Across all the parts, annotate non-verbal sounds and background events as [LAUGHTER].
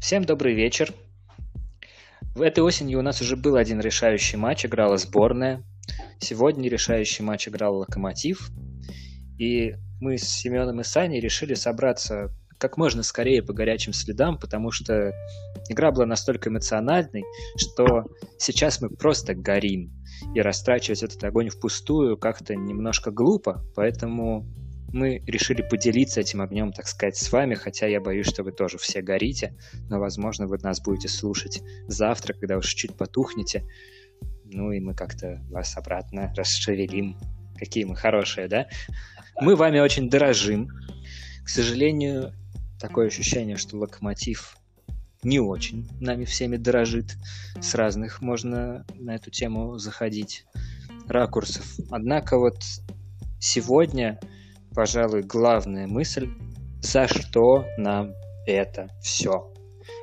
Всем добрый вечер. В этой осенью у нас уже был один решающий матч, играла сборная. Сегодня решающий матч играл Локомотив. И мы с Семеном и Саней решили собраться как можно скорее по горячим следам, потому что игра была настолько эмоциональной, что сейчас мы просто горим. И растрачивать этот огонь впустую как-то немножко глупо, поэтому мы решили поделиться этим огнем, так сказать, с вами, хотя я боюсь, что вы тоже все горите, но, возможно, вы нас будете слушать завтра, когда уж чуть потухнете, ну и мы как-то вас обратно расшевелим. Какие мы хорошие, да? Мы вами очень дорожим. К сожалению, такое ощущение, что локомотив не очень нами всеми дорожит. С разных можно на эту тему заходить ракурсов. Однако вот сегодня пожалуй, главная мысль, за что нам это все.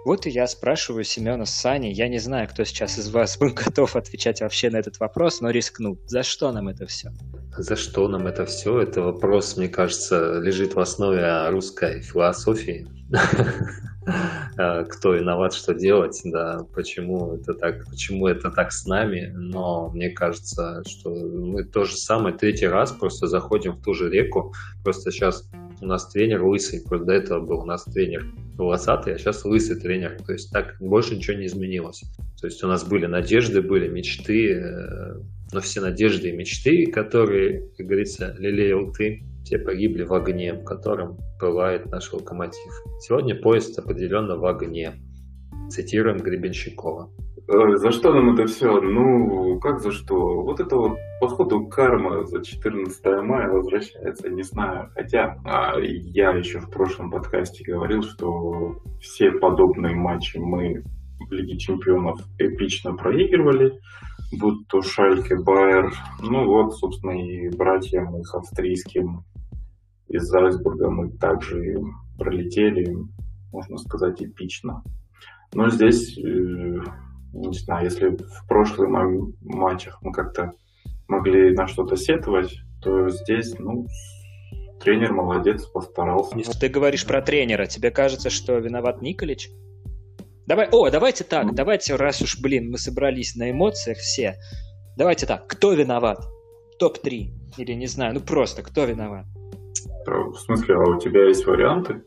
Вот и я спрашиваю Семена с Саней, я не знаю, кто сейчас из вас был [LAUGHS] готов отвечать вообще на этот вопрос, но рискну. За что нам это все? За что нам это все? Это вопрос, мне кажется, лежит в основе русской философии. [LAUGHS] Кто виноват, что делать, да, почему это так, почему это так с нами, но мне кажется, что мы то же самое третий раз просто заходим в ту же реку, просто сейчас у нас тренер лысый, просто до этого был у нас тренер волосатый, а сейчас лысый тренер, то есть так больше ничего не изменилось. То есть у нас были надежды, были мечты, э, но все надежды и мечты, которые, как говорится, лелеял ты, все погибли в огне, в котором пылает наш локомотив. Сегодня поезд определенно в огне. Цитируем Гребенщикова. Э, за что нам это все? Ну, как за что? Вот это вот, походу, карма за 14 мая возвращается, не знаю. Хотя а, я еще в прошлом подкасте говорил, что все подобные матчи мы в Лиге Чемпионов эпично проигрывали будь то Шальке, Байер, ну вот, собственно, и братьям их австрийским из Зальцбурга мы также пролетели, можно сказать, эпично. Но здесь, э, не знаю, если в прошлых матчах мы как-то могли на что-то сетовать, то здесь, ну, тренер молодец, постарался. Ты говоришь про тренера. Тебе кажется, что виноват Николич? Давай, о, давайте так, давайте, раз уж, блин, мы собрались на эмоциях все, давайте так, кто виноват? Топ-3. Или не знаю, ну просто, кто виноват? В смысле, а у тебя есть варианты?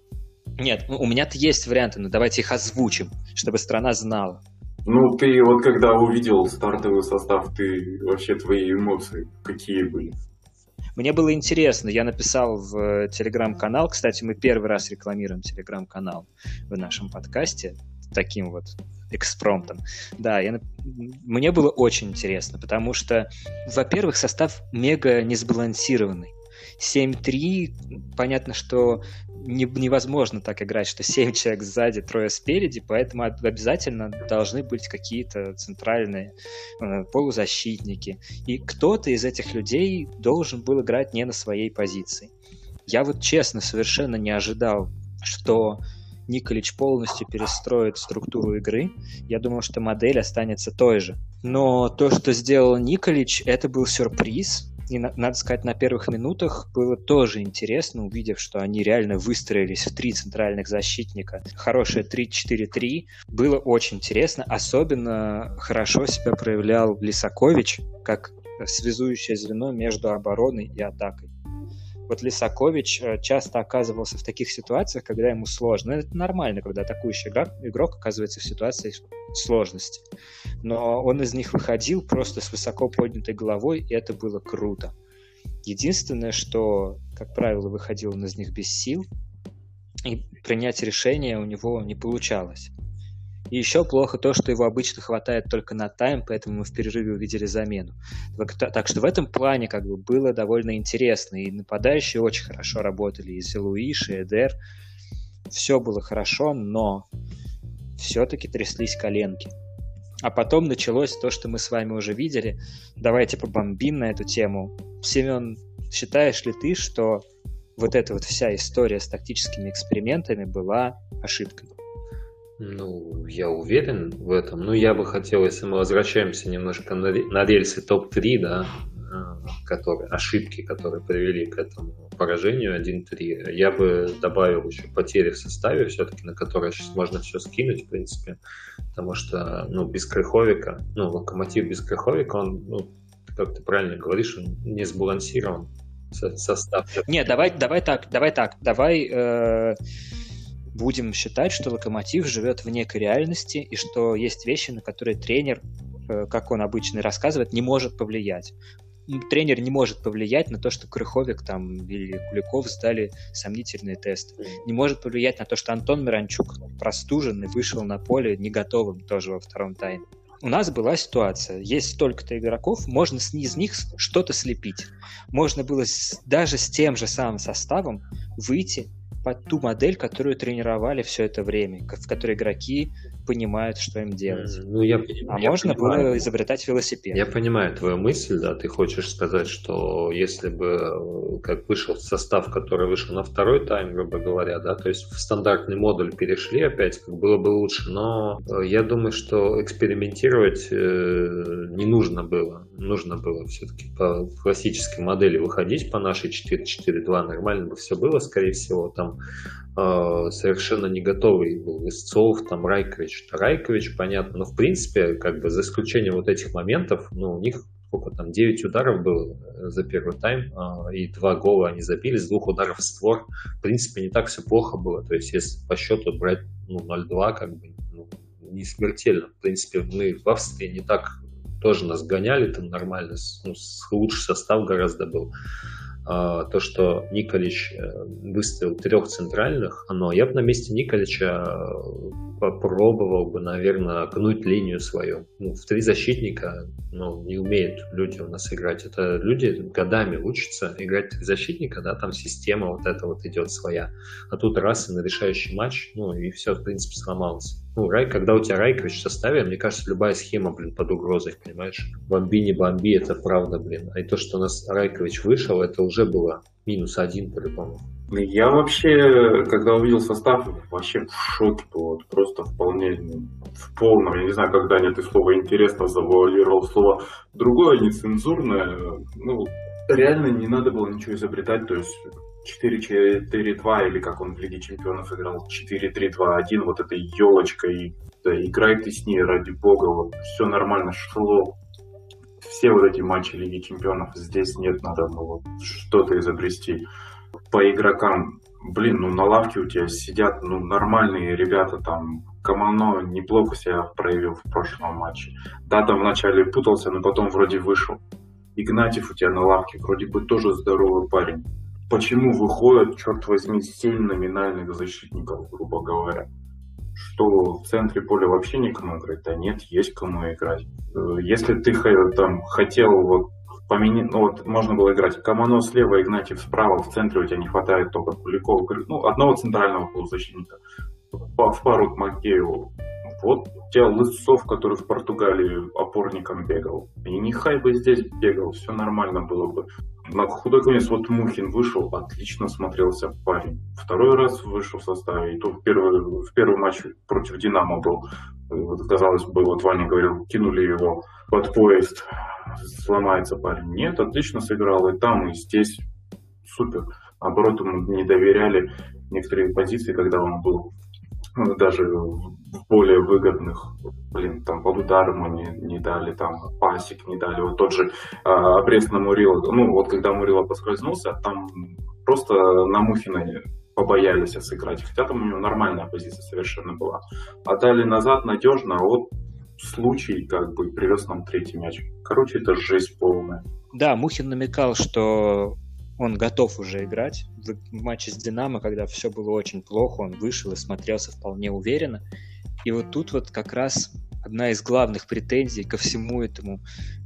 Нет, ну, у меня-то есть варианты, но давайте их озвучим, чтобы страна знала. Ну, ты вот когда увидел стартовый состав, ты вообще твои эмоции какие были? Мне было интересно, я написал в э, телеграм-канал, кстати, мы первый раз рекламируем телеграм-канал в нашем подкасте, таким вот экспромтом. Да, я, мне было очень интересно, потому что, во-первых, состав мега несбалансированный. 7-3, понятно, что не, невозможно так играть, что 7 человек сзади, трое спереди, поэтому обязательно должны быть какие-то центральные э, полузащитники. И кто-то из этих людей должен был играть не на своей позиции. Я вот честно совершенно не ожидал, что Николич полностью перестроит структуру игры. Я думал, что модель останется той же. Но то, что сделал Николич, это был сюрприз. И, надо сказать, на первых минутах было тоже интересно, увидев, что они реально выстроились в три центральных защитника. Хорошее 3-4-3. Было очень интересно. Особенно хорошо себя проявлял Лисакович, как связующее звено между обороной и атакой. Вот Лисакович э, часто оказывался в таких ситуациях, когда ему сложно. Это нормально, когда атакующий игрок, игрок оказывается в ситуации сложности. Но он из них выходил просто с высоко поднятой головой, и это было круто. Единственное, что, как правило, выходил он из них без сил, и принять решение у него не получалось. И еще плохо то, что его обычно хватает только на тайм, поэтому мы в перерыве увидели замену. Так что в этом плане как бы было довольно интересно. И нападающие очень хорошо работали, и Зелуиш, и Эдер. Все было хорошо, но все-таки тряслись коленки. А потом началось то, что мы с вами уже видели. Давайте побомбим на эту тему. Семен, считаешь ли ты, что вот эта вот вся история с тактическими экспериментами была ошибкой? Ну, я уверен в этом. Ну, я бы хотел, если мы возвращаемся немножко на, на рельсы топ-3, да, а, которые, ошибки, которые привели к этому поражению 1-3. Я бы добавил еще потери в составе все-таки, на которые сейчас можно все скинуть, в принципе, потому что, ну, без Крыховика, ну, Локомотив без Крыховика, он, ну, как ты правильно говоришь, он не сбалансирован состав. Нет, давай, давай так, давай так, давай э, будем считать, что Локомотив живет в некой реальности и что есть вещи, на которые тренер, э, как он обычно рассказывает, не может повлиять тренер не может повлиять на то, что Крыховик там или Куликов сдали сомнительные тесты. Не может повлиять на то, что Антон Миранчук простуженный вышел на поле не готовым тоже во втором тайме у нас была ситуация, есть столько-то игроков, можно из них что-то слепить. Можно было даже с тем же самым составом выйти под ту модель, которую тренировали все это время, в которой игроки понимают, что им делать. Ну, я, а я можно понимаю. было изобретать велосипед. Я понимаю твою мысль, да, ты хочешь сказать, что если бы э, как вышел состав, который вышел на второй тайм, грубо говоря, да, то есть в стандартный модуль перешли опять, как было бы лучше, но э, я думаю, что экспериментировать э, не нужно было. Нужно было все-таки по классической модели выходить по нашей 4-4-2, нормально бы все было, скорее всего, там совершенно не готовый был Лысцов, там Райкович. Райкович, понятно, но в принципе, как бы за исключением вот этих моментов, ну, у них сколько там, 9 ударов было э, за первый тайм, э, и два гола они забили, с двух ударов в створ. В принципе, не так все плохо было. То есть, если по счету брать ну, 0-2, как бы, ну, не смертельно. В принципе, мы в Австрии не так тоже нас гоняли там нормально, ну, лучший состав гораздо был. А, то, что Николич э, выставил трех центральных, но я бы на месте Николича э, попробовал бы, наверное, гнуть линию свою. Ну, в три защитника ну, не умеют люди у нас играть. Это люди годами учатся играть три защитника, да, там система вот эта вот идет своя. А тут раз и на решающий матч, ну и все, в принципе, сломалось. Ну, Рай, когда у тебя Райкович в составе, мне кажется, любая схема, блин, под угрозой, понимаешь? Бомби, не бомби, это правда, блин. А и то, что у нас Райкович вышел, это уже было минус один, по-любому. Ну, я вообще, когда увидел состав, вообще в шоке был. Просто вполне в полном. Я не знаю, когда нет и слова интересно завуалировал слово другое, нецензурное. Ну, реально не надо было ничего изобретать. То есть 4-4-2 или как он в Лиге Чемпионов играл 4-3-2-1, вот этой елочкой, да, играй ты с ней, ради бога, вот все нормально шло. Все вот эти матчи Лиги Чемпионов здесь нет, надо вот, что-то изобрести. По игрокам, блин, ну на лавке у тебя сидят ну, нормальные ребята, там Камано неплохо себя проявил в прошлом матче. Да, там вначале путался, но потом вроде вышел. Игнатьев у тебя на лавке, вроде бы тоже здоровый парень почему выходят, черт возьми, семь номинальных защитников, грубо говоря. Что в центре поля вообще никому играть, да нет, есть кому играть. Э, если ты там хотел вот поменять, ну вот можно было играть Камано слева, Игнатьев справа, в центре у тебя не хватает только Куликова, ну, одного центрального полузащитника в пару к Макееву. Вот у тебя Лысцов, который в Португалии опорником бегал. И Нехай бы здесь бегал, все нормально было бы. На худой конец вот Мухин вышел, отлично смотрелся парень. Второй раз вышел в составе, и то в первый, в первый матч против Динамо был. Казалось бы, вот Ваня говорил, кинули его под поезд, сломается парень. Нет, отлично сыграл и там, и здесь. Супер. Наоборот, ему не доверяли некоторые позиции, когда он был ну, даже в более выгодных, блин, там Полудар ему не, не дали, там Пасик не дали, вот тот же а, обрез на Мурила, ну вот когда Мурила поскользнулся, там просто на Мухина побоялись сыграть, хотя там у него нормальная позиция совершенно была. Отдали назад надежно, а вот случай как бы привез нам третий мяч. Короче, это жесть полная. Да, Мухин намекал, что он готов уже играть. В матче с Динамо, когда все было очень плохо, он вышел и смотрелся вполне уверенно. И вот тут вот как раз одна из главных претензий ко всему этому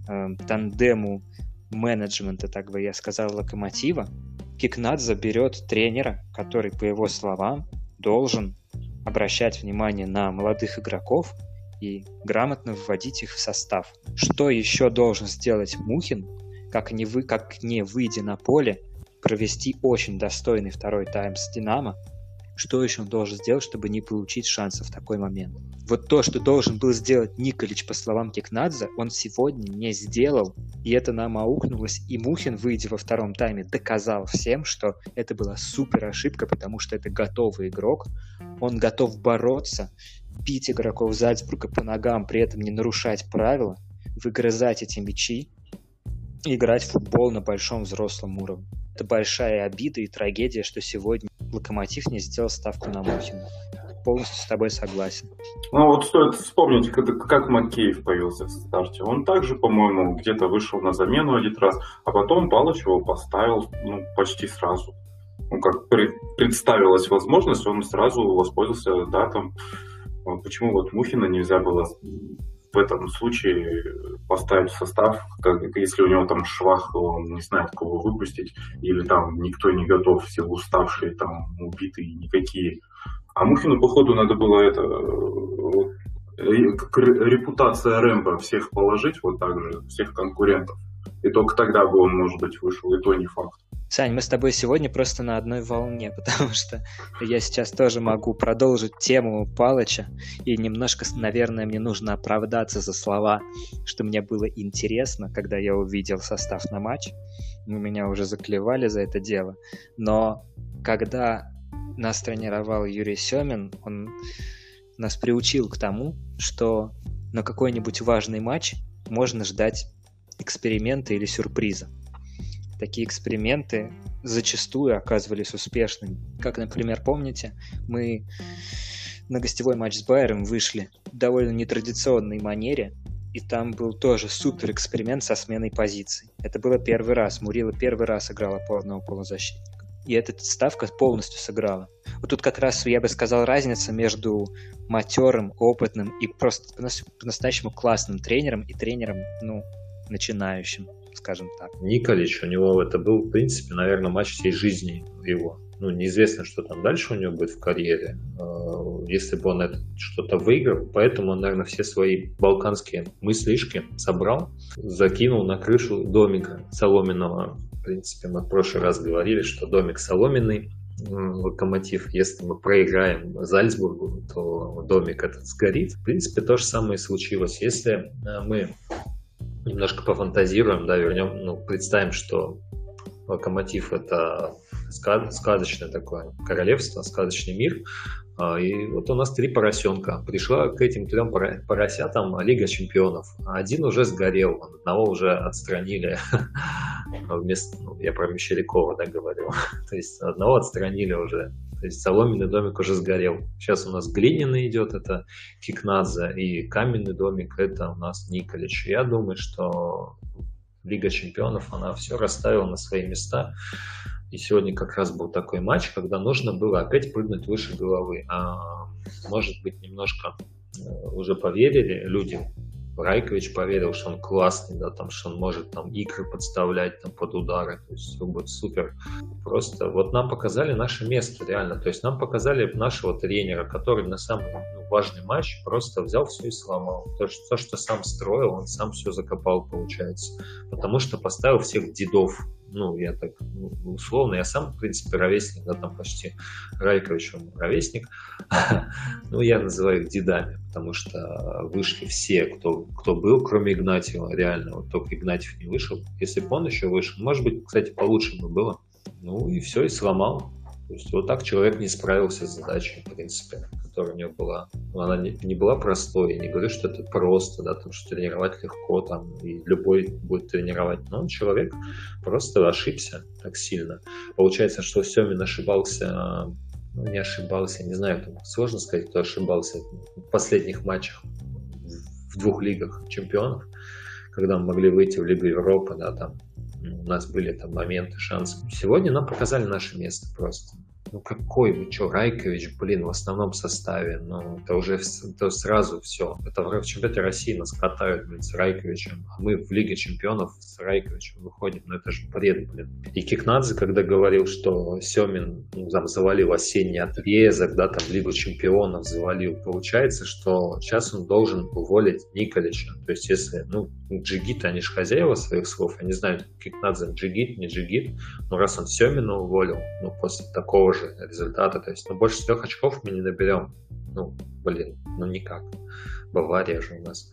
э, тандему менеджмента, так бы я сказал, локомотива. Кикнадзе берет тренера, который, по его словам, должен обращать внимание на молодых игроков и грамотно вводить их в состав. Что еще должен сделать Мухин, как не, вы, как не выйдя на поле, провести очень достойный второй тайм с Динамо, что еще он должен сделать, чтобы не получить шанса в такой момент. Вот то, что должен был сделать Николич, по словам Кикнадзе, он сегодня не сделал, и это нам аукнулось, и Мухин, выйдя во втором тайме, доказал всем, что это была супер ошибка, потому что это готовый игрок, он готов бороться, бить игроков Зальцбурга по ногам, при этом не нарушать правила, выгрызать эти мячи, играть в футбол на большом взрослом уровне. Это большая обида и трагедия, что сегодня Локомотив не сделал ставку на Мухина. Полностью с тобой согласен. Ну вот стоит вспомнить, как, как Макеев появился в старте. Он также, по-моему, где-то вышел на замену один раз, а потом Палыч его поставил ну, почти сразу. Ну, как представилась возможность, он сразу воспользовался, да, там, почему вот Мухина нельзя было в этом случае поставить в состав, как, если у него там швах, он не знает, кого выпустить, или там никто не готов, все уставшие, там убитые, никакие. А Мухину, походу, надо было это вот, репутация Рэмпа всех положить вот так же, всех конкурентов. И только тогда бы он, может быть, вышел, и то не факт. Сань, мы с тобой сегодня просто на одной волне, [LAUGHS] потому что я сейчас тоже могу продолжить тему Палыча, и немножко, наверное, мне нужно оправдаться за слова, что мне было интересно, когда я увидел состав на матч. Меня уже заклевали за это дело. Но когда нас тренировал Юрий Семин, он нас приучил к тому, что на какой-нибудь важный матч можно ждать эксперимента или сюрприза такие эксперименты зачастую оказывались успешными. Как, например, помните, мы на гостевой матч с Байером вышли в довольно нетрадиционной манере, и там был тоже супер эксперимент со сменой позиций. Это было первый раз. Мурила первый раз играла опорного полузащитника. И эта ставка полностью сыграла. Вот тут как раз, я бы сказал, разница между матерым, опытным и просто по-настоящему классным тренером и тренером, ну, начинающим скажем так. Николич, у него это был, в принципе, наверное, матч всей жизни его. Ну, неизвестно, что там дальше у него будет в карьере, а, если бы он что-то выиграл. Поэтому он, наверное, все свои балканские мыслишки собрал, закинул на крышу домика соломенного. В принципе, мы в прошлый раз говорили, что домик соломенный, локомотив, если мы проиграем Зальцбургу, то домик этот сгорит. В принципе, то же самое и случилось. Если э, мы немножко пофантазируем, да, вернем, ну, представим, что Локомотив это сказочное такое королевство, сказочный мир. А, и вот у нас три поросенка. Пришла к этим трем поросятам Лига чемпионов. Один уже сгорел, одного уже отстранили. [LAUGHS] Вместо, ну, я про Мещерякова да, говорил. [LAUGHS] То есть одного отстранили уже то есть соломенный домик уже сгорел. Сейчас у нас глиняный идет, это Кикнадзе, и каменный домик это у нас Николич. Я думаю, что Лига чемпионов, она все расставила на свои места. И сегодня как раз был такой матч, когда нужно было опять прыгнуть выше головы. А может быть, немножко э, уже поверили люди Райкович поверил, что он классный, да, там, что он может там игры подставлять там под удары, то есть все будет супер. Просто вот нам показали наше место, реально, то есть нам показали нашего тренера, который на самый ну, важный матч просто взял все и сломал. То, что, то, что сам строил, он сам все закопал, получается, потому что поставил всех дедов ну, я так ну, условно, я сам, в принципе, ровесник, да, там почти Райкович, он ровесник, [LAUGHS] ну, я называю их дедами, потому что вышли все, кто, кто был, кроме Игнатьева, реально, вот только Игнатьев не вышел, если бы он еще вышел, может быть, кстати, получше бы было, ну, и все, и сломал, то есть вот так человек не справился с задачей, в принципе, которая у него была. Но она не, не была простой. Я не говорю, что это просто, да, там, что тренировать легко, там, и любой будет тренировать. Но человек просто ошибся так сильно. Получается, что Семин ошибался ну, не ошибался, не знаю, там, сложно сказать, кто ошибался в последних матчах в двух лигах чемпионов, когда мы могли выйти в Лигу Европы, да, там у нас были там моменты, шансы. Сегодня нам показали наше место просто. Ну какой вы, что, Райкович, блин, в основном составе, ну это уже это сразу все. Это в чемпионате России нас катают, блин, с Райковичем, а мы в Лиге чемпионов с Райковичем выходим, ну это же бред, блин. И Кикнадзе, когда говорил, что Семин ну, там завалил осенний отрезок, да, там Лигу чемпионов завалил, получается, что сейчас он должен уволить Николича. То есть если, ну, Джигит, они же хозяева своих слов, они знают, Кикнадзе джигит, не джигит, но раз он Семина уволил, ну после такого же похожие результаты. То есть, ну, больше трех очков мы не наберем. Ну, блин, ну никак. Бавария же у нас.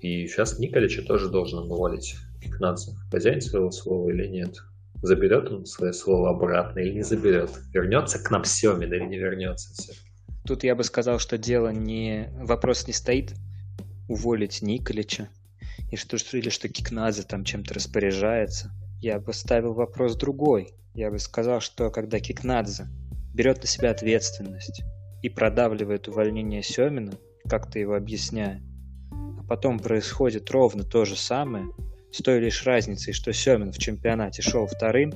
И сейчас Николича тоже должен уволить Кикнадзе. Хозяин своего слова или нет? Заберет он свое слово обратно или не заберет? Вернется к нам Семин или не вернется все? Тут я бы сказал, что дело не... Вопрос не стоит уволить Николича, и что, или что Кикнадзе там чем-то распоряжается. Я бы ставил вопрос другой. Я бы сказал, что когда Кикнадзе берет на себя ответственность и продавливает увольнение Семина, как-то его объясняя, а потом происходит ровно то же самое, с той лишь разницей, что Семин в чемпионате шел вторым,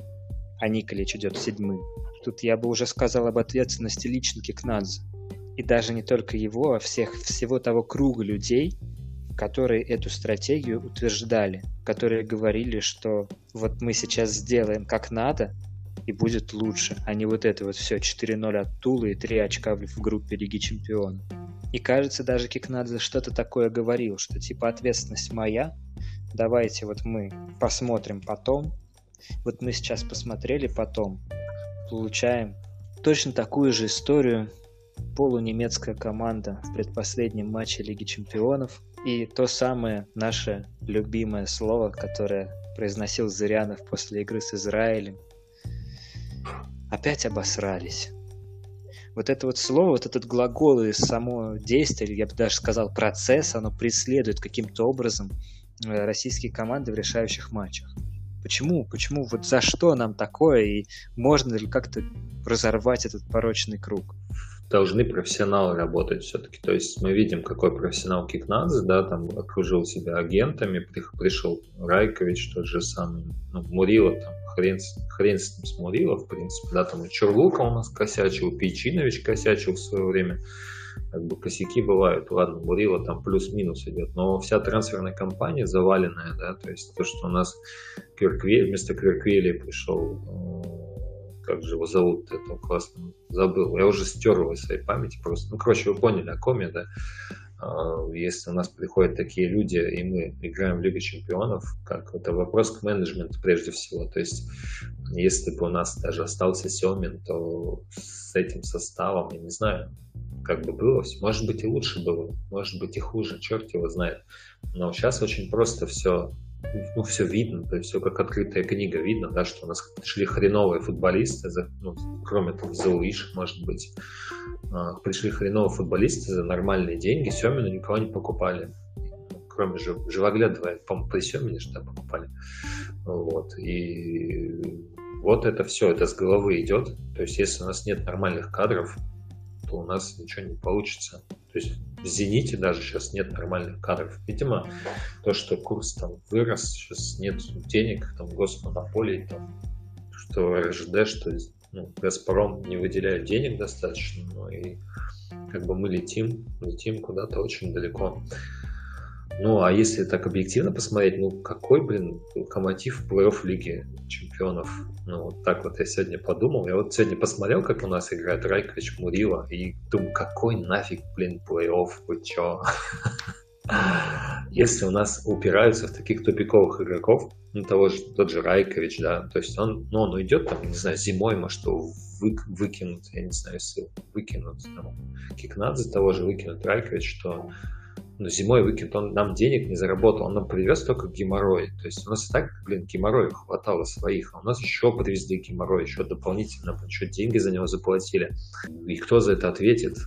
а Николич идет седьмым. Тут я бы уже сказал об ответственности лично Кикнадзе. И даже не только его, а всех, всего того круга людей, которые эту стратегию утверждали, которые говорили, что вот мы сейчас сделаем как надо, и будет лучше, а не вот это вот все 4-0 от Тулы и 3 очка в группе Лиги Чемпионов. И кажется, даже Кикнадзе что-то такое говорил, что типа ответственность моя, давайте вот мы посмотрим потом, вот мы сейчас посмотрели потом, получаем точно такую же историю полунемецкая команда в предпоследнем матче Лиги Чемпионов. И то самое наше любимое слово, которое произносил Зырянов после игры с Израилем. Опять обосрались. Вот это вот слово, вот этот глагол и само действие, я бы даже сказал процесс, оно преследует каким-то образом э, российские команды в решающих матчах. Почему? Почему? Вот за что нам такое? И можно ли как-то разорвать этот порочный круг? Должны профессионалы работать все-таки. То есть мы видим, какой профессионал Кикнадзе, да, там окружил себя агентами, пришел Райкович тот же самый, ну, Мурила, там, хрен, хрен с ним с Мурила, в принципе, да, там и Чурлука у нас косячил, Пейчинович косячил в свое время, как бы косяки бывают, ладно, Мурила там плюс-минус идет, но вся трансферная кампания заваленная, да, то есть то, что у нас Кирквель, вместо Кирквели пришел э, как же его зовут, этого классно забыл. Я уже стер его из своей памяти просто. Ну, короче, вы поняли, о ком я, да? А, если у нас приходят такие люди, и мы играем в Лигу Чемпионов, как это вопрос к менеджменту прежде всего. То есть, если бы у нас даже остался Семин, то с этим составом, я не знаю, как бы было все. Может быть и лучше было, может быть и хуже, черт его знает. Но сейчас очень просто все ну, все видно, то есть все как открытая книга видно, да, что у нас пришли хреновые футболисты, за, ну, кроме там Зелыш, может быть, а, пришли хреновые футболисты за нормальные деньги, Семину никого не покупали, кроме же Живоглядова, по-моему, при Семине что покупали, вот, и вот это все, это с головы идет, то есть если у нас нет нормальных кадров, то у нас ничего не получится. То есть в «Зените» даже сейчас нет нормальных кадров. Видимо, то, что курс там вырос, сейчас нет денег, там, госмонополий, там, что РЖД, что ну, Газпром не выделяет денег достаточно, но и как бы мы летим, летим куда-то очень далеко. Ну, а если так объективно посмотреть, ну, какой, блин, локомотив плей-офф Лиги Чемпионов? Ну, вот так вот я сегодня подумал. Я вот сегодня посмотрел, как у нас играет Райкович Мурила, и думаю, какой нафиг, блин, плей-офф, вы чё? [LAUGHS] Если у нас упираются в таких тупиковых игроков, ну, того же, тот же Райкович, да, то есть он, ну, он уйдет там, не знаю, зимой, может, вы, выкинут, я не знаю, если выкинут, там, Кикнадзе того же выкинут Райкович, что но зимой выкинут, он нам денег не заработал, он нам привез только геморрой. То есть у нас и так, блин, геморрой хватало своих, а у нас еще привезли геморрой, еще дополнительно, еще деньги за него заплатили. И кто за это ответит?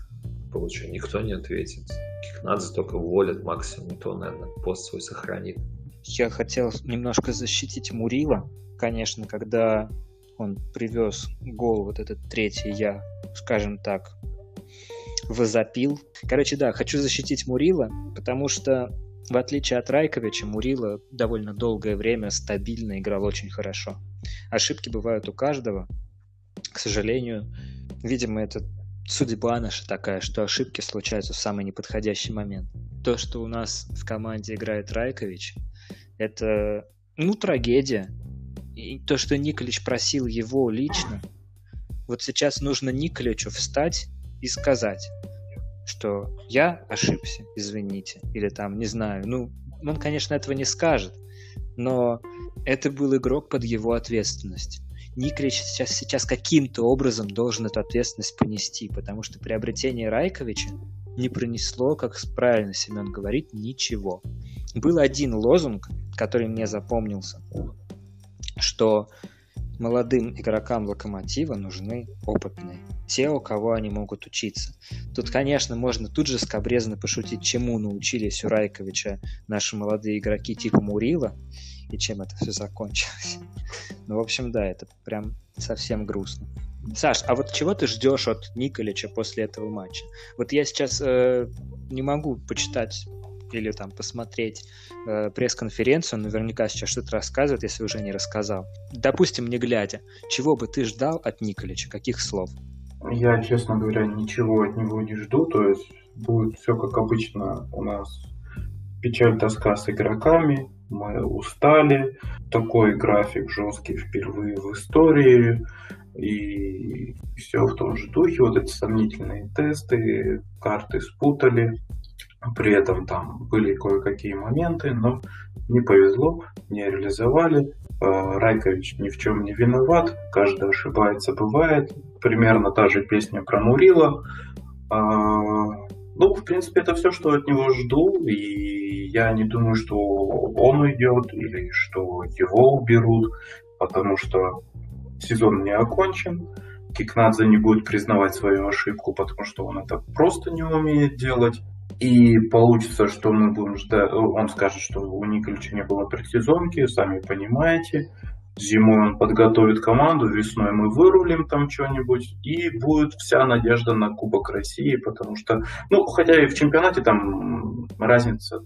Получаю, никто не ответит. Кикнадзе только уволят максимум, то, наверное, пост свой сохранит. Я хотел немножко защитить Мурила, конечно, когда он привез гол, вот этот третий я, скажем так, возопил. Короче, да, хочу защитить Мурила, потому что в отличие от Райковича, Мурила довольно долгое время стабильно играл очень хорошо. Ошибки бывают у каждого. К сожалению, видимо, это судьба наша такая, что ошибки случаются в самый неподходящий момент. То, что у нас в команде играет Райкович, это, ну, трагедия. И то, что Николич просил его лично, вот сейчас нужно Николичу встать и сказать, что я ошибся, извините, или там, не знаю, ну, он, конечно, этого не скажет, но это был игрок под его ответственность. Николич сейчас, сейчас каким-то образом должен эту ответственность понести, потому что приобретение Райковича не принесло, как правильно Семен говорит, ничего. Был один лозунг, который мне запомнился, что молодым игрокам Локомотива нужны опытные. Те, у кого они могут учиться. Тут, конечно, можно тут же скобрезно пошутить, чему научились у Райковича наши молодые игроки типа Мурила, и чем это все закончилось. Ну, в общем, да, это прям совсем грустно. Саш, а вот чего ты ждешь от Николича после этого матча? Вот я сейчас э, не могу почитать или там посмотреть э, пресс-конференцию, он наверняка сейчас что-то рассказывает, если уже не рассказал. Допустим, не глядя, чего бы ты ждал от Николича, каких слов? Я, честно говоря, ничего от него не жду, то есть будет все как обычно. У нас печаль тоска с игроками, мы устали, такой график жесткий впервые в истории, и все в том же духе, вот эти сомнительные тесты, карты спутали, при этом там были кое-какие моменты, но не повезло, не реализовали. А, Райкович ни в чем не виноват, каждый ошибается, бывает. Примерно та же песня про Мурила. А, ну, в принципе, это все, что от него жду, и я не думаю, что он уйдет или что его уберут, потому что сезон не окончен. Кикнадзе не будет признавать свою ошибку, потому что он это просто не умеет делать. И получится, что мы будем ждать, он скажет, что у Николича не было предсезонки, сами понимаете. Зимой он подготовит команду, весной мы вырулим там что-нибудь, и будет вся надежда на Кубок России, потому что, ну, хотя и в чемпионате там разница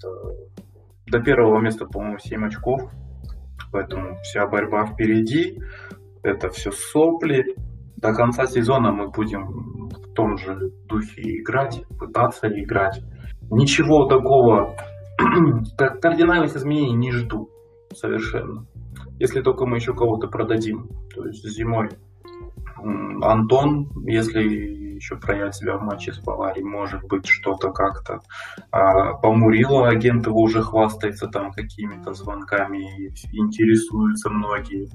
до первого места, по-моему, 7 очков, поэтому вся борьба впереди, это все сопли. До конца сезона мы будем в том же духе играть, пытаться играть. Ничего такого, [CLEARS THROAT] кардинальных изменений не жду совершенно. Если только мы еще кого-то продадим. То есть зимой Антон, если еще проявит себя в матче с Баварией, может быть, что-то как-то. А по Мурилу агент его уже хвастается там какими-то звонками, интересуются многие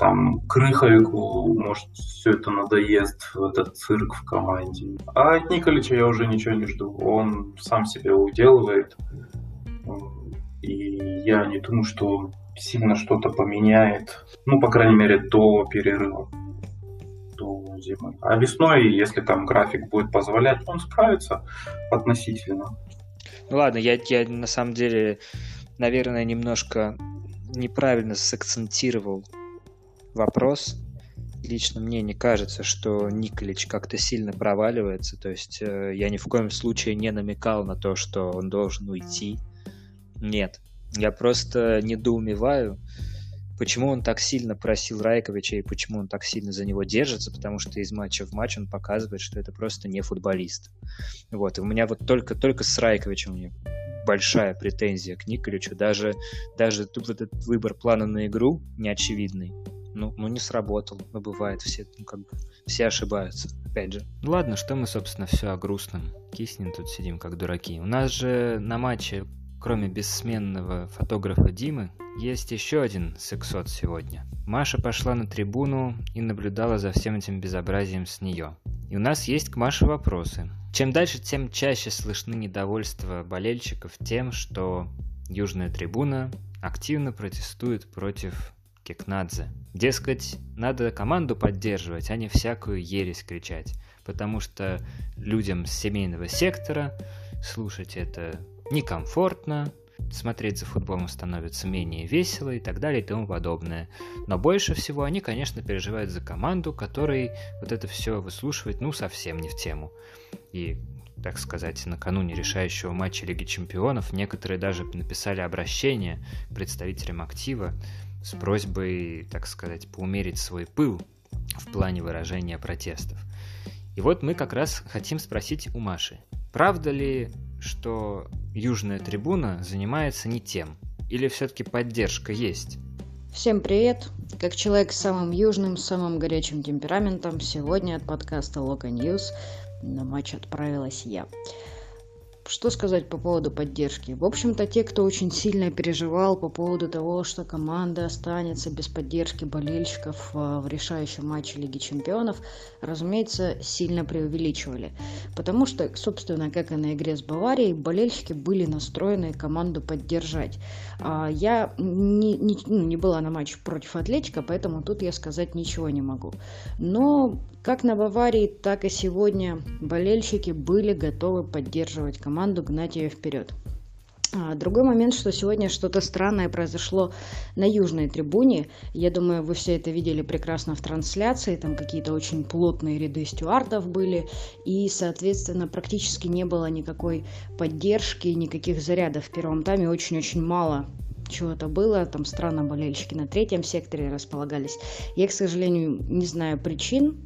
там Крыховику, может, все это надоест, этот цирк в команде. А от Николича я уже ничего не жду. Он сам себя уделывает. И я не думаю, что сильно что-то поменяет. Ну, по крайней мере, до перерыва. До зимы. А весной, если там график будет позволять, он справится относительно. Ну ладно, я, я на самом деле, наверное, немножко неправильно сакцентировал вопрос. Лично мне не кажется, что Николич как-то сильно проваливается. То есть э, я ни в коем случае не намекал на то, что он должен уйти. Нет. Я просто недоумеваю, почему он так сильно просил Райковича и почему он так сильно за него держится, потому что из матча в матч он показывает, что это просто не футболист. Вот, и у меня вот только, только с Райковичем у меня большая претензия к Николичу, даже, даже тут этот выбор плана на игру неочевидный ну, ну не сработал. Ну, бывает, все, ну, как бы, все ошибаются, опять же. Ладно, что мы, собственно, все о грустном. Киснем тут сидим, как дураки. У нас же на матче, кроме бессменного фотографа Димы, есть еще один сексот сегодня. Маша пошла на трибуну и наблюдала за всем этим безобразием с нее. И у нас есть к Маше вопросы. Чем дальше, тем чаще слышны недовольства болельщиков тем, что Южная трибуна активно протестует против Кикнадзе. Дескать, надо команду поддерживать, а не всякую ересь кричать, потому что людям с семейного сектора слушать это некомфортно, смотреть за футболом становится менее весело и так далее и тому подобное. Но больше всего они, конечно, переживают за команду, которой вот это все выслушивать, ну, совсем не в тему. И так сказать, накануне решающего матча Лиги Чемпионов некоторые даже написали обращение представителям актива с просьбой, так сказать, поумерить свой пыл в плане выражения протестов. И вот мы как раз хотим спросить у Маши, правда ли, что Южная трибуна занимается не тем? Или все-таки поддержка есть? Всем привет! Как человек с самым южным, самым горячим темпераментом, сегодня от подкаста Local News на матч отправилась я. Что сказать по поводу поддержки? В общем-то, те, кто очень сильно переживал по поводу того, что команда останется без поддержки болельщиков в решающем матче Лиги Чемпионов, разумеется, сильно преувеличивали. Потому что, собственно, как и на игре с Баварией, болельщики были настроены команду поддержать. А я не, не, ну, не была на матче против Атлетика, поэтому тут я сказать ничего не могу. Но как на Баварии, так и сегодня болельщики были готовы поддерживать команду, гнать ее вперед. А, другой момент, что сегодня что-то странное произошло на южной трибуне. Я думаю, вы все это видели прекрасно в трансляции. Там какие-то очень плотные ряды стюардов были. И, соответственно, практически не было никакой поддержки, никаких зарядов в первом тайме. Очень-очень мало чего-то было, там странно болельщики на третьем секторе располагались. Я, к сожалению, не знаю причин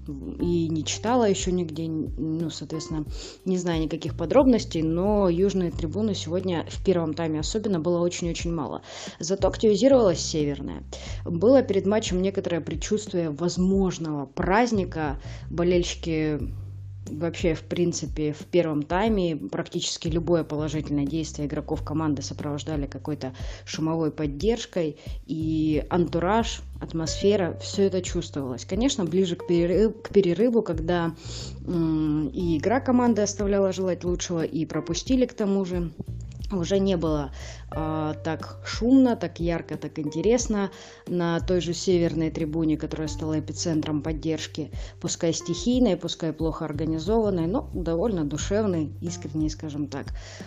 и не читала еще нигде, ну, соответственно, не знаю никаких подробностей, но южные трибуны сегодня в первом тайме особенно было очень-очень мало. Зато активизировалась северная. Было перед матчем некоторое предчувствие возможного праздника. Болельщики вообще, в принципе, в первом тайме практически любое положительное действие игроков команды сопровождали какой-то шумовой поддержкой, и антураж, атмосфера, все это чувствовалось. Конечно, ближе к перерыву, к перерыву когда м- и игра команды оставляла желать лучшего, и пропустили к тому же, уже не было э, так шумно, так ярко, так интересно на той же северной трибуне, которая стала эпицентром поддержки, пускай стихийной, пускай плохо организованной, но довольно душевной, искренней, скажем так.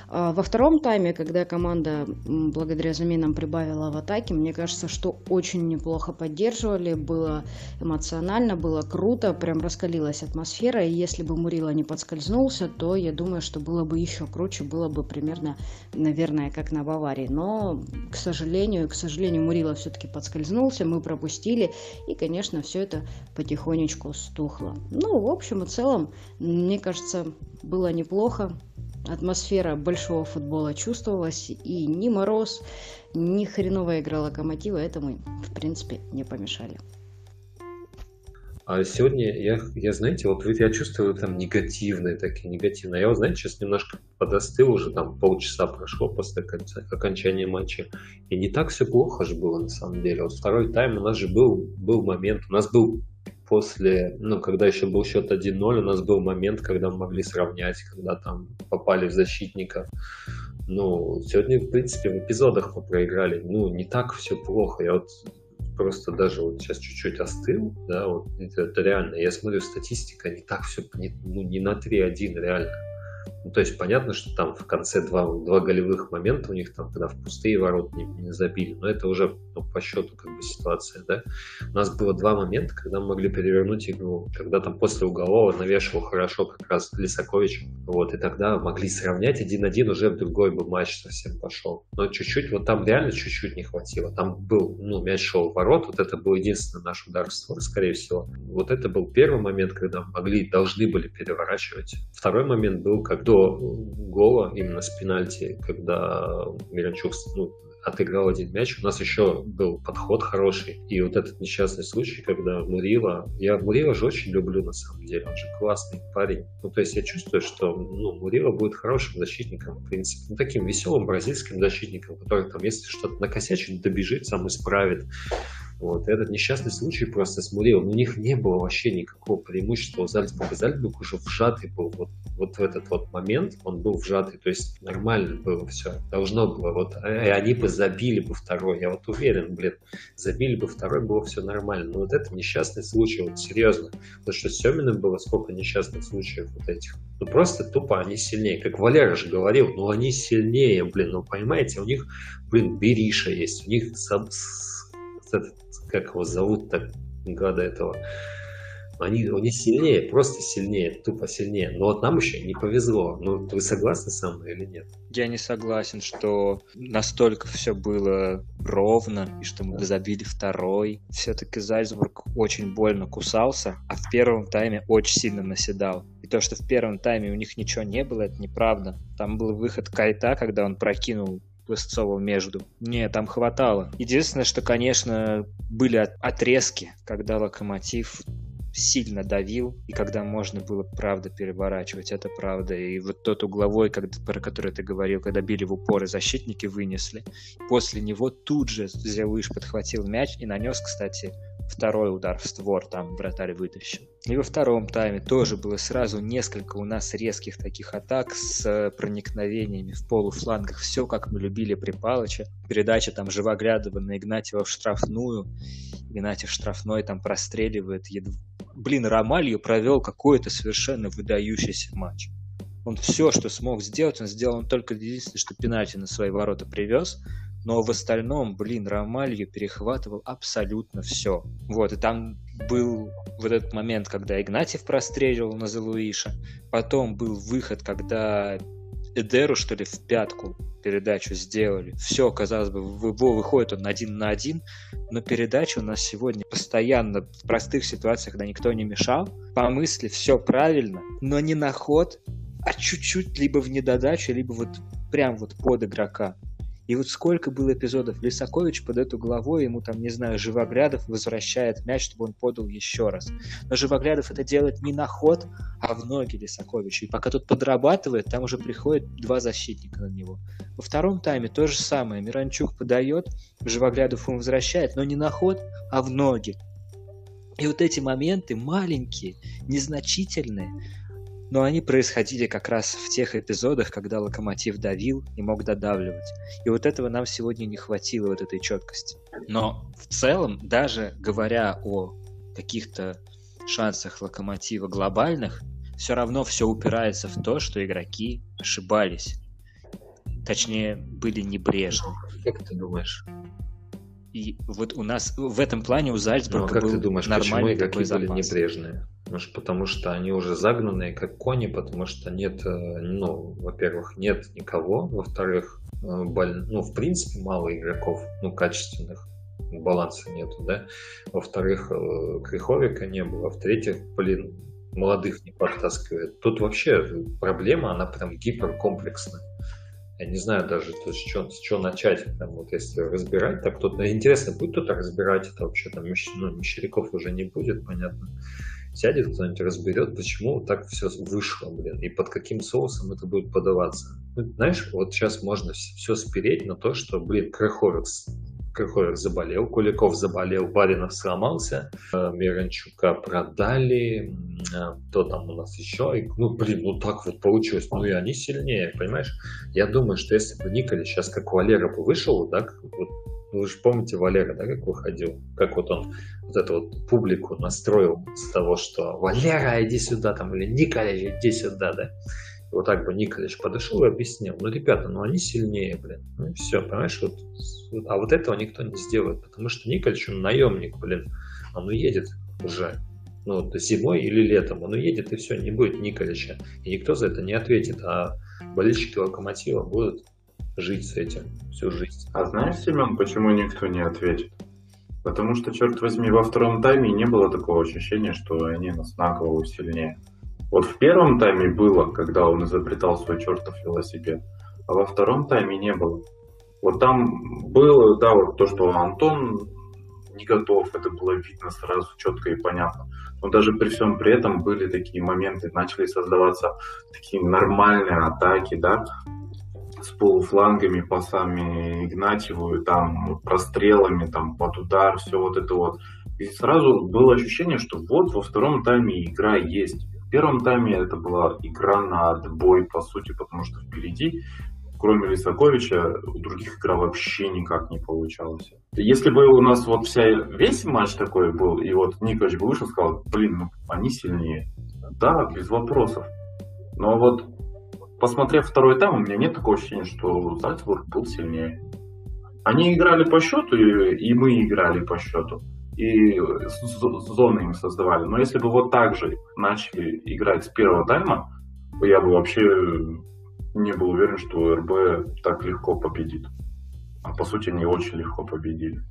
Э, во втором тайме, когда команда благодаря заменам прибавила в атаке, мне кажется, что очень неплохо поддерживали, было эмоционально, было круто, прям раскалилась атмосфера, и если бы Мурила не подскользнулся, то я думаю, что было бы еще круче, было бы примерно наверное, как на Баварии. Но, к сожалению, к сожалению, Мурила все-таки подскользнулся, мы пропустили, и, конечно, все это потихонечку стухло. Ну, в общем и целом, мне кажется, было неплохо. Атмосфера большого футбола чувствовалась, и ни Мороз, ни хреновая игра Локомотива этому, в принципе, не помешали. А сегодня я, я, знаете, вот я чувствую там негативные такие, негативные. Я вот, знаете, сейчас немножко подостыл уже, там полчаса прошло после окончания матча. И не так все плохо же было на самом деле. Вот второй тайм у нас же был, был момент, у нас был после, ну, когда еще был счет 1-0, у нас был момент, когда мы могли сравнять, когда там попали в защитника. Ну, сегодня, в принципе, в эпизодах мы проиграли. Ну, не так все плохо. Я вот просто даже вот сейчас чуть-чуть остыл, да, вот это, это реально. Я смотрю, статистика не так все, не, ну, не на 3-1 реально. Ну, то есть понятно, что там в конце два, два голевых момента у них там, когда в пустые ворот не, не забили, но это уже ну, по счету как бы ситуация, да. У нас было два момента, когда мы могли перевернуть игру, когда там после уголового навешивал хорошо как раз Лисакович, вот, и тогда могли сравнять один-один, уже в другой бы матч совсем пошел. Но чуть-чуть, вот там реально чуть-чуть не хватило. Там был, ну, мяч шел в ворот, вот это был единственный наш удар в створ, скорее всего. Вот это был первый момент, когда могли, должны были переворачивать. Второй момент был, как до гола, именно с пенальти, когда Миранчук ну, отыграл один мяч. У нас еще был подход хороший. И вот этот несчастный случай, когда Мурила... Я Мурила же очень люблю, на самом деле. Он же классный парень. Ну, то есть я чувствую, что ну, Мурила будет хорошим защитником, в принципе. Ну, таким веселым бразильским защитником, который там, если что-то накосячит, добежит, сам исправит. Вот. Этот несчастный случай просто смурил. У них не было вообще никакого преимущества у Зальцбурга. Зальцбург уже вжатый был вот, вот в этот вот момент. Он был вжатый, то есть нормально было все. Должно было. Вот, и они бы забили бы второй. Я вот уверен, блин, забили бы второй, было все нормально. Но вот это несчастный случай, вот серьезно. Потому что с Семиным было сколько несчастных случаев вот этих. Ну просто тупо они сильнее. Как Валера же говорил, ну они сильнее, блин, ну понимаете, у них, блин, Бериша есть, у них этот как его зовут так гада этого, они, они сильнее, просто сильнее, тупо сильнее. Но вот нам еще не повезло. Ну, вы согласны со мной или нет? Я не согласен, что настолько все было ровно, и что мы забили второй. Все-таки Зальцбург очень больно кусался, а в первом тайме очень сильно наседал. И то, что в первом тайме у них ничего не было, это неправда. Там был выход Кайта, когда он прокинул Песцову между. Не, там хватало. Единственное, что, конечно, были отрезки, когда Локомотив сильно давил, и когда можно было правда переворачивать, это правда. И вот тот угловой, когда, про который ты говорил, когда били в упор и защитники вынесли, после него тут же Зелыш подхватил мяч и нанес, кстати, второй удар в створ, там вратарь вытащил. И во втором тайме тоже было сразу несколько у нас резких таких атак с проникновениями в полуфлангах. Все, как мы любили при Палыче. Передача там Живоглядова на Игнатьева в штрафную. Игнатьев штрафной там простреливает. Едва... Блин, Ромалью провел какой-то совершенно выдающийся матч. Он все, что смог сделать, он сделал он только единственное, что пенальти на свои ворота привез но в остальном, блин, Ромалью перехватывал абсолютно все. Вот, и там был вот этот момент, когда Игнатьев простреливал на Залуиша, потом был выход, когда Эдеру, что ли, в пятку передачу сделали. Все, казалось бы, выходит он один на один, но передача у нас сегодня постоянно в простых ситуациях, когда никто не мешал. По мысли все правильно, но не на ход, а чуть-чуть либо в недодачу, либо вот прям вот под игрока. И вот сколько было эпизодов, Лисакович под эту главой, ему там, не знаю, Живоглядов возвращает мяч, чтобы он подал еще раз. Но Живоглядов это делает не на ход, а в ноги Лисаковича. И пока тот подрабатывает, там уже приходит два защитника на него. Во втором тайме то же самое. Миранчук подает, Живоглядов ему возвращает, но не на ход, а в ноги. И вот эти моменты маленькие, незначительные, но они происходили как раз в тех эпизодах, когда локомотив давил и мог додавливать. И вот этого нам сегодня не хватило, вот этой четкости. Но в целом, даже говоря о каких-то шансах локомотива глобальных, все равно все упирается в то, что игроки ошибались. Точнее, были небрежны. Как ты думаешь? И вот у нас в этом плане у Зальцбурга ну, а как был ты думаешь, нормальный почему такой игроки запас. были небрежные? Потому что они уже загнанные, как кони, потому что нет, э, ну, во-первых, нет никого, во-вторых, э, боль... ну, в принципе, мало игроков, ну, качественных, баланса нету, да, во-вторых, э, Криховика не было, в-третьих, блин, молодых не подтаскивает. Тут вообще проблема, она прям гиперкомплексная. Я не знаю даже, то, с, чего, с чего начать, там, вот если разбирать, так кто-то, интересно, будет кто-то разбирать это вообще, там, ну, Мещеряков уже не будет, понятно сядет кто-нибудь разберет, почему так все вышло, блин, и под каким соусом это будет подаваться. Ну, знаешь, вот сейчас можно все спереть на то, что, блин, Крахоров, Крахоров заболел, Куликов заболел, Баринов сломался, э, Миранчука продали, э, кто там у нас еще, и, ну, блин, ну так вот получилось, ну и они сильнее, понимаешь? Я думаю, что если бы Николи сейчас как Валера бы вышел, да, вот вы же помните Валера, да, как выходил? Как вот он вот эту вот публику настроил с того, что Валера, иди сюда, там, или Николич, иди сюда, да. И вот так бы Николич подошел и объяснил, ну, ребята, ну, они сильнее, блин. Ну, все, понимаешь, вот, вот, а вот этого никто не сделает, потому что Николич, он наемник, блин, он уедет уже, ну, вот, зимой или летом, он уедет, и все, не будет Николича, и никто за это не ответит, а болельщики Локомотива будут жить с этим всю жизнь. А знаешь, Семен, почему никто не ответит? Потому что, черт возьми, во втором тайме не было такого ощущения, что они нас на сильнее. Вот в первом тайме было, когда он изобретал свой чертов велосипед, а во втором тайме не было. Вот там было, да, вот то, что Антон не готов, это было видно сразу четко и понятно. Но даже при всем при этом были такие моменты, начали создаваться такие нормальные атаки, да, с полуфлангами, пасами Игнатьеву, там, прострелами, там, под удар, все вот это вот. И сразу было ощущение, что вот во втором тайме игра есть. В первом тайме это была игра на отбой, по сути, потому что впереди, кроме Лисаковича, у других игра вообще никак не получалась. Если бы у нас вот вся, весь матч такой был, и вот Николаевич бы вышел и сказал, блин, ну, они сильнее. Да, без вопросов. Но вот посмотрев второй тайм, у меня нет такого ощущения, что Зальцбург был сильнее. Они играли по счету, и мы играли по счету. И зоны им создавали. Но если бы вот так же начали играть с первого тайма, я бы вообще не был уверен, что РБ так легко победит. А по сути, они очень легко победили.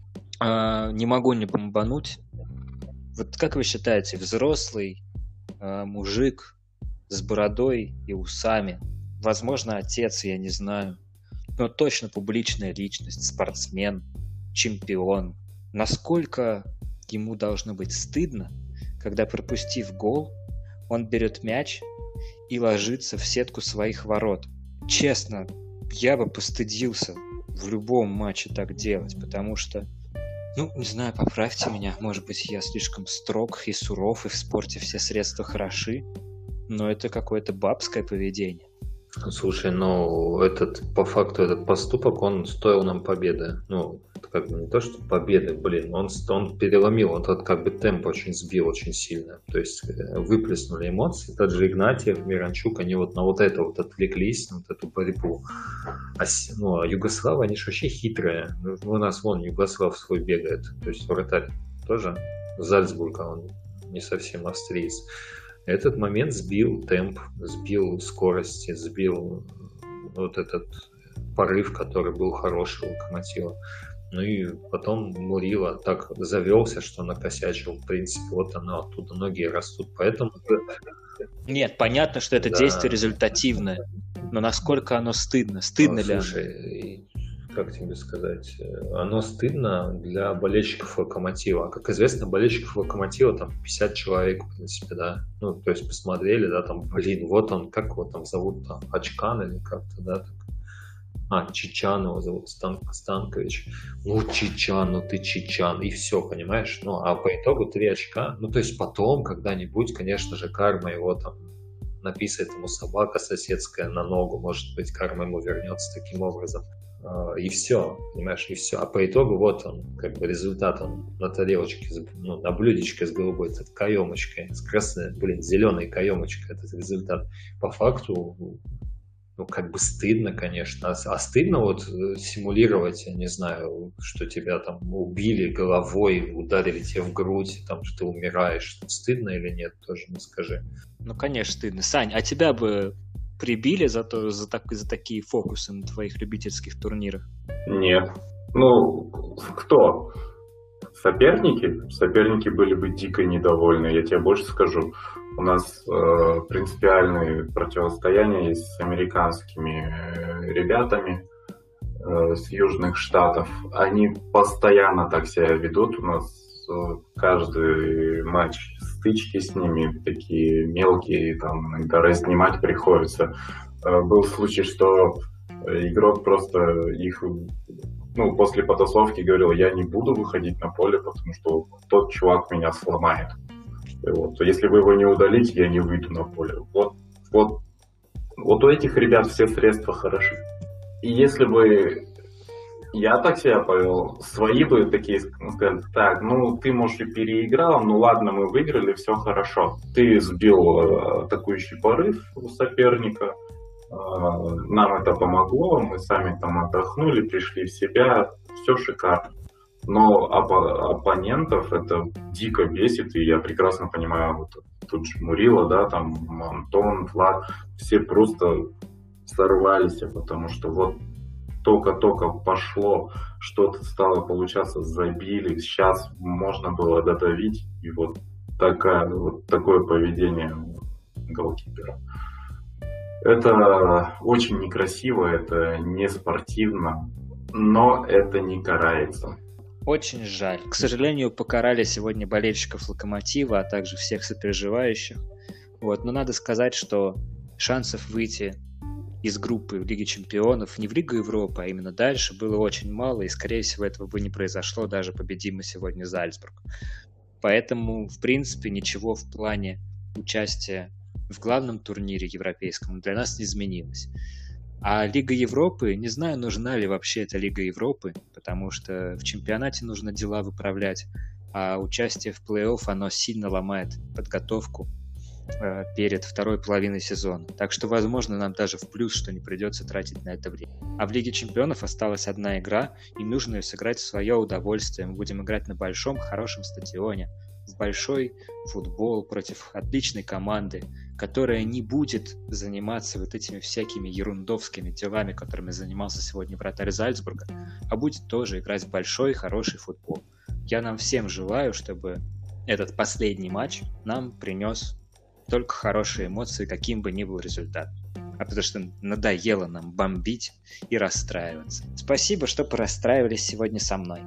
А, не могу не бомбануть. Вот как вы считаете, взрослый а, мужик с бородой и усами Возможно, отец, я не знаю. Но точно публичная личность, спортсмен, чемпион. Насколько ему должно быть стыдно, когда, пропустив гол, он берет мяч и ложится в сетку своих ворот. Честно, я бы постыдился в любом матче так делать, потому что, ну, не знаю, поправьте меня, может быть, я слишком строг и суров, и в спорте все средства хороши, но это какое-то бабское поведение. Слушай, ну этот по факту этот поступок он стоил нам победы. Ну как бы не то что победы, блин, он он переломил, он тот как бы темп очень сбил очень сильно. То есть э, выплеснули эмоции. Тот же Игнатьев, Миранчук, они вот на вот это вот отвлеклись, на вот эту борьбу. А, ну, а Югославы, они же вообще хитрые. Ну, у нас вон Югослав свой бегает. То есть вратарь тоже Зальцбурга, он не совсем австриец. Этот момент сбил темп, сбил скорость, сбил вот этот порыв, который был хороший у Локомотива. Ну и потом Мурила так завелся, что накосячил. В принципе, вот оно, оттуда ноги растут. Поэтому... Нет, понятно, что это да. действие результативное. Но насколько оно стыдно? Стыдно ну, ли слушай, как тебе сказать, э, оно стыдно для болельщиков Локомотива. Как известно, болельщиков Локомотива там 50 человек, в принципе, да. Ну, то есть посмотрели, да, там, блин, вот он, как его там зовут, там, Очкан или как-то, да, так. А, Чичан его зовут, Стан, Станкович. Ну, Чичан, ну ты Чичан, и все, понимаешь? Ну, а по итогу три очка. Ну, то есть потом, когда-нибудь, конечно же, карма его там написает ему собака соседская на ногу, может быть, карма ему вернется таким образом. А, и все, понимаешь, и все. А по итогу вот он, как бы результат, он на тарелочке, ну, на блюдечке с голубой с каемочкой, с красной, блин, зеленой каемочкой, этот результат. По факту, ну, как бы стыдно, конечно. А, а стыдно вот э, симулировать, я не знаю, что тебя там убили головой, ударили тебе в грудь, там, что ты умираешь. Стыдно или нет, тоже не скажи. Ну, конечно, стыдно. Сань, а тебя бы прибили за, то, за, так, за такие фокусы на твоих любительских турнирах? Нет. Ну, кто? Соперники? Соперники были бы дико недовольны, я тебе больше скажу. У нас э, принципиальные противостояния есть с американскими э, ребятами э, с южных штатов. Они постоянно так себя ведут. У нас каждый матч стычки с ними, такие мелкие, там иногда разнимать приходится. Э, был случай, что игрок просто их ну, после потасовки говорил, я не буду выходить на поле, потому что тот чувак меня сломает. Вот, если вы его не удалите, я не выйду на поле. Вот, вот, вот у этих ребят все средства хороши. И если бы я так себя повел. Свои бы такие сказали, так, ну ты, может, и переиграл, ну ладно, мы выиграли, все хорошо. Ты сбил э, атакующий порыв у соперника, э, нам это помогло, мы сами там отдохнули, пришли в себя, все шикарно. Но оп- оппонентов это дико бесит, и я прекрасно понимаю, вот тут же Мурила, да, там Антон, Влад, все просто сорвались, потому что вот только-только пошло, что-то стало получаться, забили, сейчас можно было додавить, и вот, такая, вот такое поведение голкипера. Это очень некрасиво, это не спортивно, но это не карается. Очень жаль. К сожалению, покарали сегодня болельщиков Локомотива, а также всех сопереживающих. Вот. Но надо сказать, что шансов выйти из группы в Лиге Чемпионов, не в Лигу Европы, а именно дальше, было очень мало, и, скорее всего, этого бы не произошло, даже победим мы сегодня Зальцбург. Поэтому, в принципе, ничего в плане участия в главном турнире европейском для нас не изменилось. А Лига Европы, не знаю, нужна ли вообще эта Лига Европы, потому что в чемпионате нужно дела выправлять, а участие в плей-офф, оно сильно ломает подготовку перед второй половиной сезона. Так что, возможно, нам даже в плюс, что не придется тратить на это время. А в Лиге Чемпионов осталась одна игра, и нужно ее сыграть в свое удовольствие. Мы будем играть на большом, хорошем стадионе, в большой футбол против отличной команды, которая не будет заниматься вот этими всякими ерундовскими делами, которыми занимался сегодня вратарь Зальцбурга, а будет тоже играть в большой, хороший футбол. Я нам всем желаю, чтобы этот последний матч нам принес только хорошие эмоции, каким бы ни был результат. А потому что надоело нам бомбить и расстраиваться. Спасибо, что порастраивались сегодня со мной.